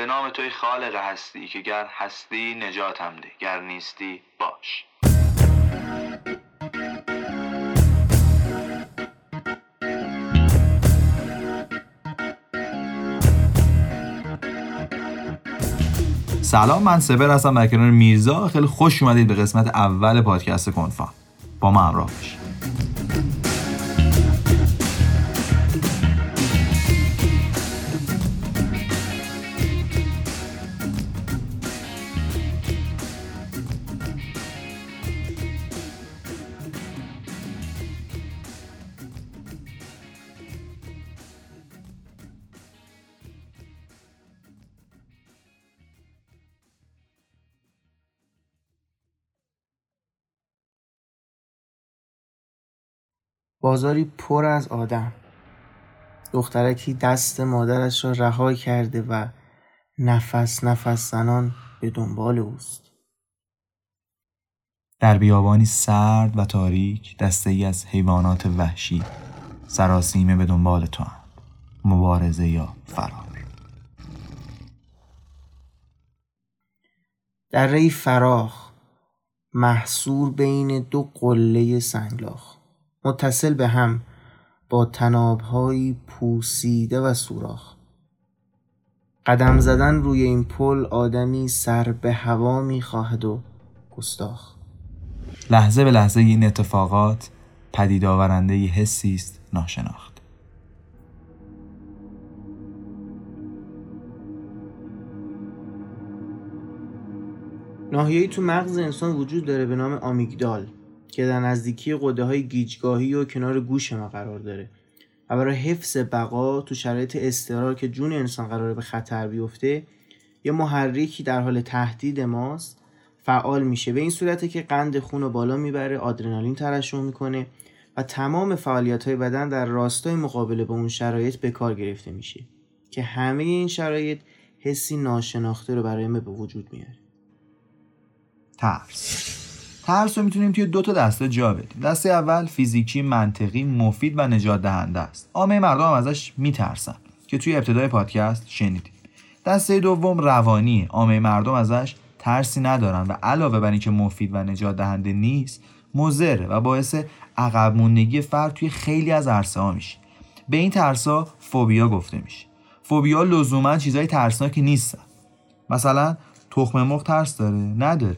به نام توی خالق هستی که گر هستی نجاتم ده گر نیستی باش. سلام من سبر هستم در کنار میرزا. خیلی خوش اومدید به قسمت اول پادکست کنفا. با ما همراه باشید. بازاری پر از آدم. دخترکی دست مادرش را رها کرده و نفس نفس زنان به دنبال اوست. در بیابانی سرد و تاریک دسته ای از حیوانات وحشی سراسیمه به دنبال تو هم. مبارزه یا فرار. در ری فراخ محصور بین دو قله سنگلاخ. متصل به هم با تنابهایی پوسیده و سوراخ. قدم زدن روی این پل آدمی سر به هوا می‌خواهد و گستاخ. لحظه به لحظه این اتفاقات پدید آورنده ی حسی است ناشناخت. ناحیه‌ای تو مغز انسان وجود داره به نام آمیگدال. که در نزدیکی قده های گیجگاهی و کنار گوش ما قرار داره و برای حفظ بقا تو شرایط استقرار که جون انسان قراره به خطر بیفته یه محرکی در حال تهدید ماست. فعال میشه. به این صورته که قند خون رو بالا می‌بره آدرنالین ترشح می‌کنه و تمام فعالیت های بدن در راستای مقابله با اون شرایط به کار گرفته میشه که همه این شرایط حسی ناشناخته رو برای ما به وجود میاره. ترس. ترس رو می‌تونیم توی دو تا دسته جا بدیم. دسته اول فیزیکی منطقی مفید و نجات دهنده است. عامه مردم هم ازش میترسن که توی ابتدای پادکست شنیدیم. دسته دوم روانی. عامه مردم ازش ترسی ندارن و علاوه بر اینکه مفید و نجات دهنده نیست مضره و باعث عقب موندگی فرد توی خیلی از عرصه ها میشه. به این ترسا فوبیا گفته میشه. فوبیا لزوما چیزای ترسناکی نیستن. مثلا تخم مرغ ترس داره؟ نداره.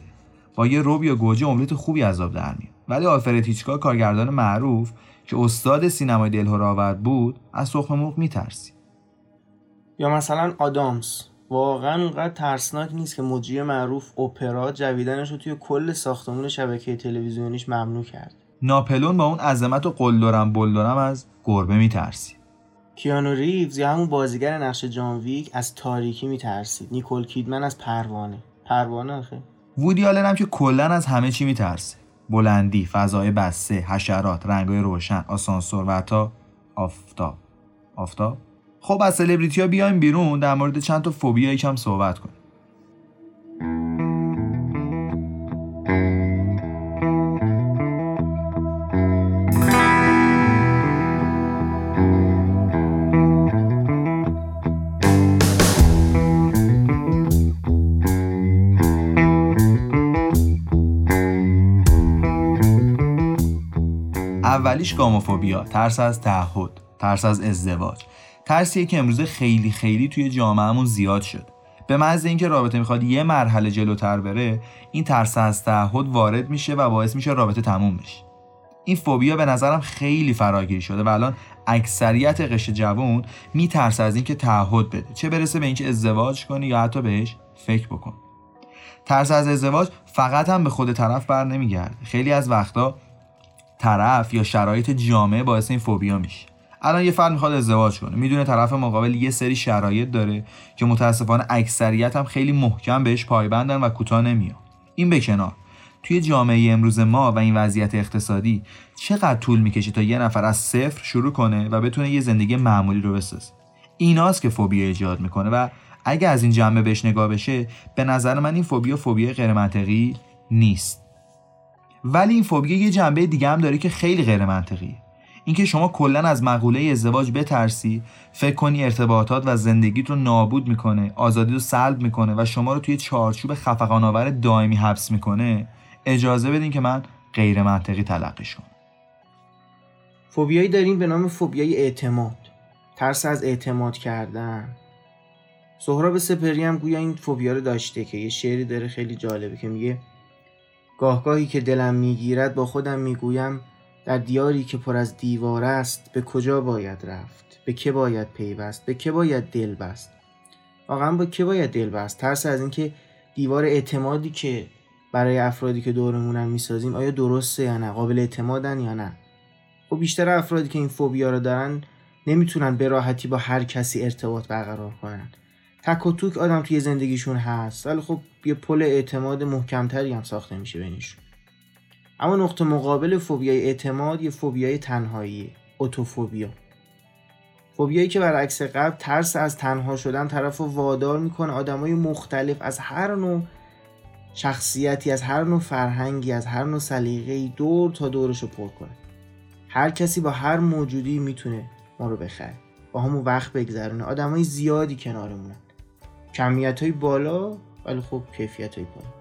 با یه روب یا گوجه املت خوبی از آب در میاد. ولی آلفرد هیچکاک کارگردان معروف که استاد سینمای دلهور آورد بود از تخم مرغ میترسی. یا مثلا آدامس. واقعا اونقدر ترسناک نیست که مجری معروف اپرا جویدنش رو توی کل ساختمون شبکه تلویزیونیش ممنوع کرد. ناپلون با اون عظمت و قلدرم بلدرم از گربه میترسی. کیانو ریوز یا همون بازیگر نقش جان ویک از تاریکی میترسید. نیکول کیدمن از پروانه. پروانه آخه. وودی آلن هم که کلا از همه چی میترسه. بلندی فضای بسته حشرات رنگای روشن آسانسور و حتی آفتاب. آفتاب؟ خب از سلبریتی ها بیایم بیرون در مورد چند تا فوبیا یکم صحبت کنیم. اولیش گاموفوبیا ترس از تعهد ترس از ازدواج. ترسیه که امروزه خیلی خیلی توی جامعهمون زیاد شد. به محض اینکه رابطه می‌خواد یه مرحله جلوتر بره این ترس از تعهد وارد میشه و باعث میشه رابطه تموم بشه. این فوبیا به نظرم خیلی فراگیر شده و الان اکثریت قشر جوون میترسه از اینکه تعهد بده. چه برسه به اینکه ازدواج کنی یا حتی بهش فکر بکن. ترس از ازدواج فقط هم به خود طرف بر نمیگرده. خیلی از وقتا طرف یا شرایط جامعه باعث این فوبیا میشه. الان یه فرد می‌خواد ازدواج کنه می‌دونه طرف مقابل یه سری شرایط داره که متاسفانه اکثریت هم خیلی محکم بهش پایبندن و کوتاه نمیاد این به کنار. توی جامعه امروز ما و این وضعیت اقتصادی چقدر طول می‌کشه تا یه نفر از صفر شروع کنه و بتونه یه زندگی معمولی رو بسازه؟ ایناست که فوبیا ایجاد می‌کنه و اگه از این جنبه بهش نگاه بشه به نظر من این فوبیا فوبیا غیر منطقی نیست. ولی این فوبیا یه جنبه دیگه هم داره که خیلی غیر منطقیه اینکه شما کلا از مقوله ازدواج بترسی فکر کنی ارتباطات و زندگیت رو نابود می‌کنه آزادی رو سلب می‌کنه و شما رو توی چارچوب خفقانآور دائمی حبس می‌کنه اجازه بدین که من غیر منطقی تلقیش کنم فوبیایی داریم به نام فوبیای اعتماد. ترس از اعتماد کردن. سهراب سپری هم گویا این فوبیا رو داشته که یه شعری داره خیلی جالبه که میگه گاهگاهی که دلم می‌گیرد با خودم می‌گویم در دیاری که پر از دیوار است به کجا باید رفت؟ به که باید پیوست؟ به که باید دل بست؟ واقعا با که باید دل بست؟ ترس از اینکه دیوار اعتمادی که برای افرادی که دورمونن می‌سازیم آیا درسته یا نه؟ قابل اعتمادن یا نه؟ خب بیشتر افرادی که این فوبیا رو دارن نمی‌تونن به راحتی با هر کسی ارتباط برقرار کنن. تک و توک آدم توی زندگیشون هست. ولی خب یه پل اعتماد محکمتری هم ساخته میشه بینشون. اما نقطه مقابل فوبیای اعتماد یه فوبیای تنهایی اوتوفوبیا. فوبیایی که برعکس قبل ترس از تنها شدن طرف رو وادار می‌کنه. آدمای مختلف از هر نوع شخصیتی از هر نوع فرهنگی از هر نوع سلیقه‌ای دور تا دورش رو پر کنه. هر کسی با هر موجودی می‌تونه ما رو بخره. با همون وقت بگذرونه. آدمای زیادی کنارمونن. کمیت های بالا ولی خب کیفیت های پایین.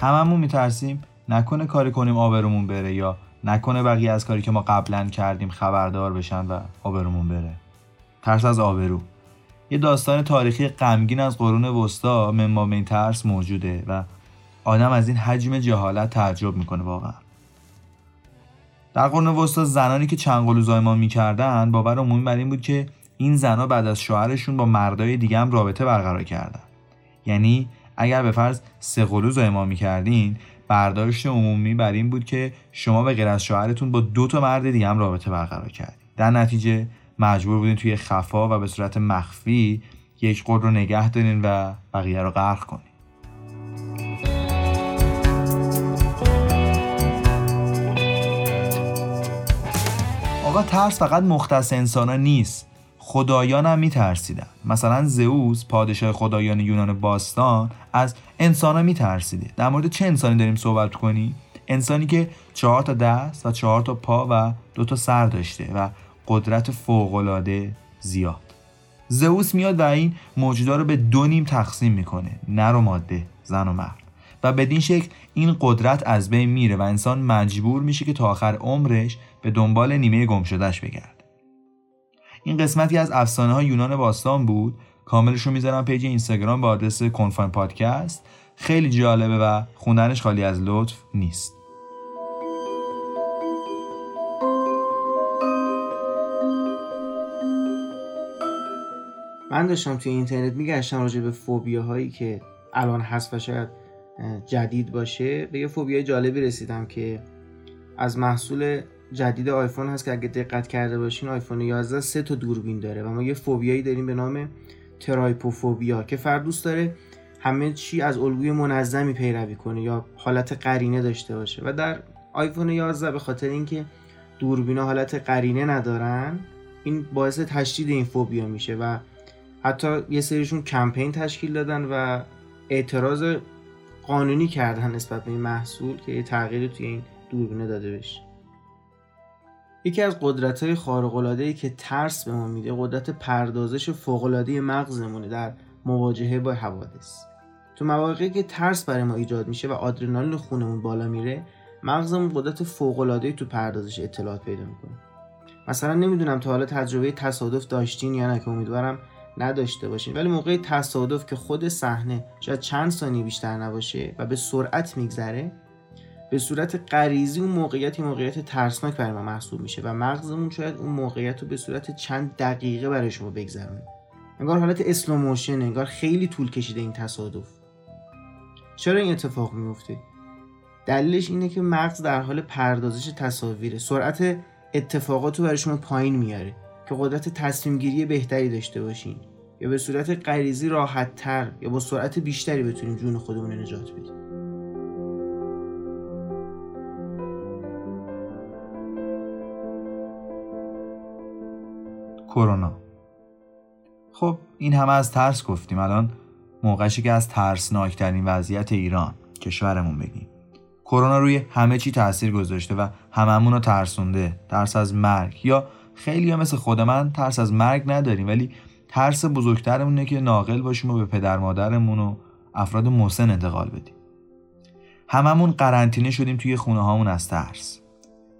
هممون میترسیم نکنه کاری کنیم آبرومون بره یا نکنه بقیه از کاری که ما قبلا کردیم خبردار بشن و آبرومون بره. ترس از آبرو. یه داستان تاریخی غمگین از قرون وسطا این ترس موجوده و آدم از این حجم جهالت تعجب می‌کنه واقعا. در قرون وسطا زنانی که چنگلو زایمان می‌کردن باور عمومی بر این بود که این زنها بعد از شوهرشون با مردای دیگه هم رابطه برقرار کردن. یعنی اگر به فرض سه قلو زایمان می‌کردین برداشت عمومی بر این بود که شما به غیر از شوهرتون با دو تا مرد دیگه هم رابطه برقرار کردین. در نتیجه مجبور بودین توی خفا و به صورت مخفی یک قل رو نگه دارین و بقیه رو غرق کنین. آقا ترس فقط مختص انسان ها نیست. خدایان هم میترسیدن. مثلا زئوس پادشاه خدایان یونان باستان از انسان ها میترسیده. در مورد چه انسانی داریم صحبت کنی؟ انسانی که چهار تا دست و چهار تا پا و دو تا سر داشته و قدرت فوقالعاده زیاد. زئوس میاد و این موجودا رو به دو نیم تقسیم می‌کنه. نر و ماده زن و مرد. و بدین شکل این قدرت از بین میره و انسان مجبور میشه که تا آخر عمرش به دنبال نیمه گم شدهش بگرده این قسمتی از افسانه های یونان باستان بود. کاملش رو می‌ذارم پیج اینستاگرام با آدرس کنفاین پادکست. خیلی جالبه و خوندنش خالی از لطف نیست. من داشتم توی اینترنت میگشتم راجع به فوبیا هایی که الان هست و شاید جدید باشه. به یه فوبیای جالبی رسیدم که از محصول جدید آیفون هست که اگه دقت کرده باشین آیفون 11 سه تا دوربین داره و ما یه فوبیایی داریم به نام ترایپوفوبیا که فرد دوست داره همه چی از الگوی منظمی پیروی کنه یا حالت قرینه داشته باشه. و در آیفون 11 به خاطر اینکه دوربینا حالت قرینه ندارن این باعث تشدید این فوبیا میشه و حتی یه سریشون کمپین تشکیل دادن و اعتراض قانونی کردن نسبت به این محصول که یه تغییری توی این دوربینه داده بشه. یکی از قدرت های خارق که ترس به ما میده قدرت پردازش فوق مغزمونه در مواجهه با حوادث. تو مواقعی که ترس برای ما ایجاد میشه و آدرنالین خونمون بالا میره مغزمون قدرت فوق تو پردازش اطلاعات پیدا می‌کنه. مثلا نمی‌دونم تا حالا تجربه تصادف داشتین یا نه که امیدوارم نداشته باشین ولی موقع تصادف که خود صحنه شاید چند ثانیه بیشتر نباشه و به سرعت میگذره به صورت غریزی اون موقعیت موقعیت ترسناک برای ما محسوب میشه و مغزمون شاید اون موقعیت رو به صورت چند دقیقه برای شما بگذرونه. انگار حالت slow motion انگار خیلی طول کشیده این تصادف. چرا این اتفاق میفته؟ دلیلش اینه که مغز در حال پردازش تصاویره. سرعت اتفاقات رو برای شما پایین میاره که قدرت تصمیم گیری بهتری داشته باشین. یا به صورت غریزی راحت تر یا با سرعت بیشتری بتونیم جون خودمون رو نجات بدیم کرونا. خب این همه از ترس گفتیم. الان موقعشی که از ترسناکترین وضعیت ایران کشورمون بگیم. کرونا روی همه چی تاثیر گذاشته و هممون رو ترسونده. ترس از مرگ. یا خیلی ها مثل خود من ترس از مرگ نداریم ولی ترس بزرگترمونه که ناقل باشیم و به پدر مادرمون و افراد مسن انتقال بدیم. هممون قرنطینه شدیم توی خونه هامون از ترس.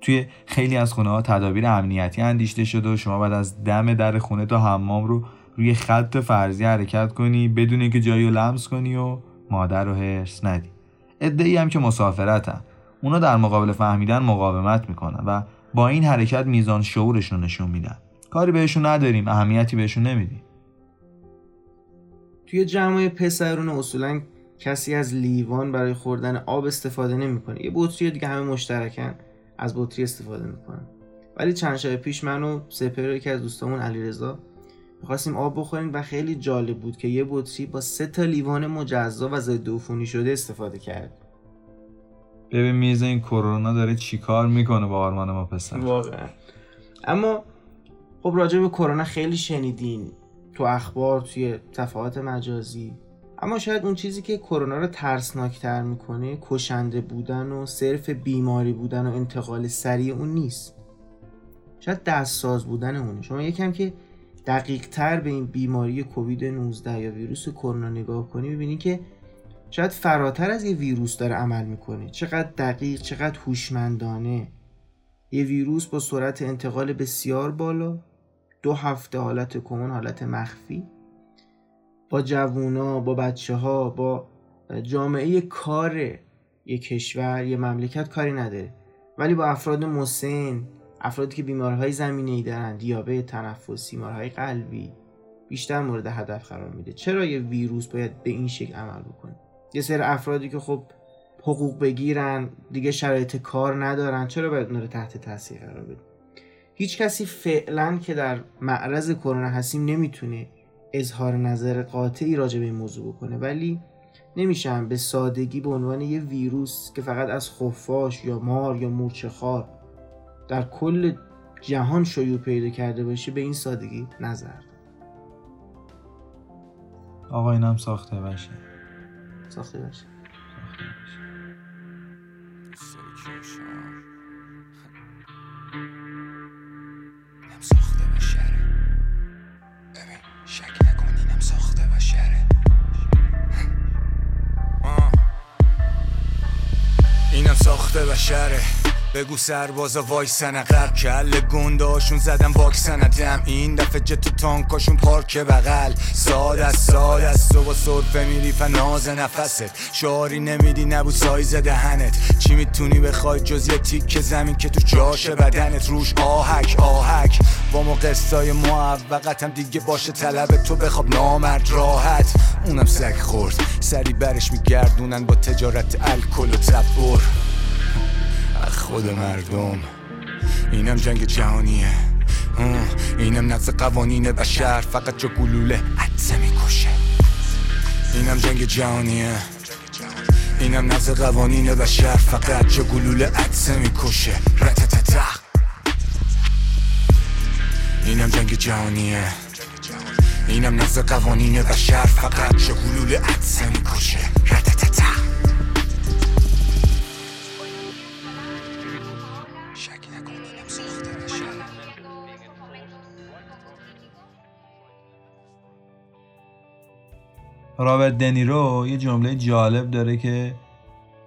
توی خیلی از خونه ها تدابیر امنیتی اندیشته شده و شما بعد از دم در خونه تا حمام رو روی خط فرضی حرکت کنی بدون اینکه جایی رو لمس کنی و مادر رو هرس ندی. ادعی هم که مسافرتن. اونا در مقابل فهمیدن مقاومت می‌کنن و با این حرکت میزان شعورشون نشون میدن. کاری بهشون نداریم اهمیتی بهشون نمیدیم. توی جمع پسرون اصولا کسی از لیوان برای خوردن آب استفاده نمی‌کنه. یه بطری دیگه همه مشترکن. از بطری استفاده می‌کنن ولی چند شب پیش من و سپر که از دوستامون علیرضا می‌خواستیم آب بخوریم و خیلی جالب بود که یه بطری با سه تا لیوان مجزا و ضد عفونی شده استفاده کرد. ببین میز این کرونا داره چیکار می‌کنه با آرمان ما پسر؟ واقعا. اما خب راجع به کرونا خیلی شنیدین تو اخبار توی صفحات مجازی. اما شاید اون چیزی که کرونا رو ترسناکتر می‌کنه کشنده بودن و صرف بیماری بودن و انتقال سریع اون نیست. شاید دستساز بودن اونه. شما یکم که دقیق تر به این بیماری کووید 19 یا ویروس کرونا نگاه کنی ببینی که شاید فراتر از یه ویروس داره عمل می‌کنه. چقدر دقیق چقدر هوشمندانه. یه ویروس با سرعت انتقال بسیار بالا. دو هفته حالت کمون حالت مخفی. با جوونا با بچه ها با جامعه کار یه کشور یه مملکت کاری نداره. ولی با افراد مسن افرادی که بیمارهای زمینه ای دارن دیابت تنفسی بیمارهای قلبی بیشتر مورد هدف قرار میده. چرا یه ویروس باید به این شکل عمل بکنه؟ یه سر افرادی که خب حقوق بگیرن دیگه شرایط کار ندارن چرا باید اونها رو تحت تاثیر قرار بده هیچ کسی فعلا که در معرض کرونا هستیم نمی‌تونه اظهار نظر قاطعی راجع به این موضوع بکنه. ولی نمیشم به سادگی به عنوان یه ویروس که فقط از خفاش یا مار یا مورچه خار در کل جهان شیوع پیدا کرده باشه به این سادگی نظر آقا اینم ساخته باشه. ساخته باشه. اینم بشره بگو سربازا وایسن عقب کل گنداشون زدن واکسن دم این دفعه جت و تانکاشون پارک بغل. ساد از ساد از تو با صرفه میری فناز نفست. شعاری نمیدی نبود سایز دهنت. چی می‌تونی بخوای جز یه تیک زمین که تو جاش بدنت؟ روش آهک آهک. با ما قصای معوقتم دیگه باشه طلب تو بخواب نامرد راحت. اونم سگ خورد. سری برش میگردونن با تجارت الکل و تبر. خود مردم. اینم جنگ جهانیه. اینم نقض قوانین بشر. فقط جا گلوله عدسه می‌کشه. اینم جنگ جهانیه. اینم نقض قوانین بشر. فقط جا گلوله عدسه می‌کشه. رتتتا اینم جنگ جهانیه. اینم نقض قوانین بشر. فقط جا گلوله عدسه می‌کشه. رابرت دنیرو یه جمله جالب داره که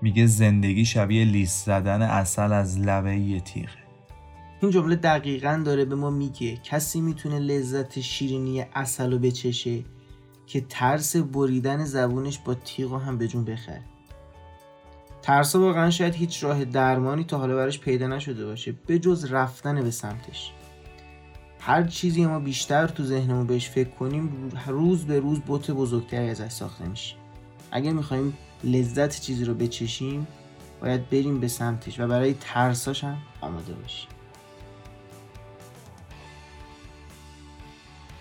میگه زندگی شبیه لیست زدن اصل از لبه یه تیغه. این جمله دقیقا داره به ما میگه کسی می‌تونه لذت شیرینی اصل رو بچشه که ترس بریدن زبونش با تیغ هم به جون بخره. ترس واقعا شاید هیچ راه درمانی تا حالا براش پیدا نشده باشه به جز رفتن به سمتش. هر چیزی ما بیشتر تو ذهنمون بهش فکر کنیم روز به روز بوت بزرگتری ازش ساخته میشه. اگر می‌خوایم لذت چیزی رو بچشیم باید بریم به سمتش و برای ترساش هم آماده باشیم.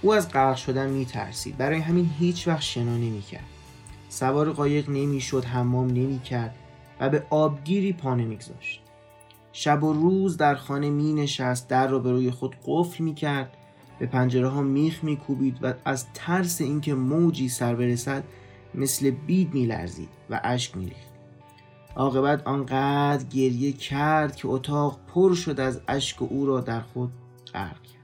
او از غرق شدن میترسید. برای همین هیچ وقت شنا نمی‌کرد. سوار قایق نمی‌شد حمام نمی‌کرد و به آبگیری پا نمیگذاشت. شب و روز در خانه می نشست در را به روی خود قفل می کرد به پنجره ها میخ میکوبید و از ترس اینکه موجی سر برسد مثل بید میلرزید و اشک میریخت. عاقبت آنقدر گریه کرد که اتاق پر شد از اشک و او را در خود غرق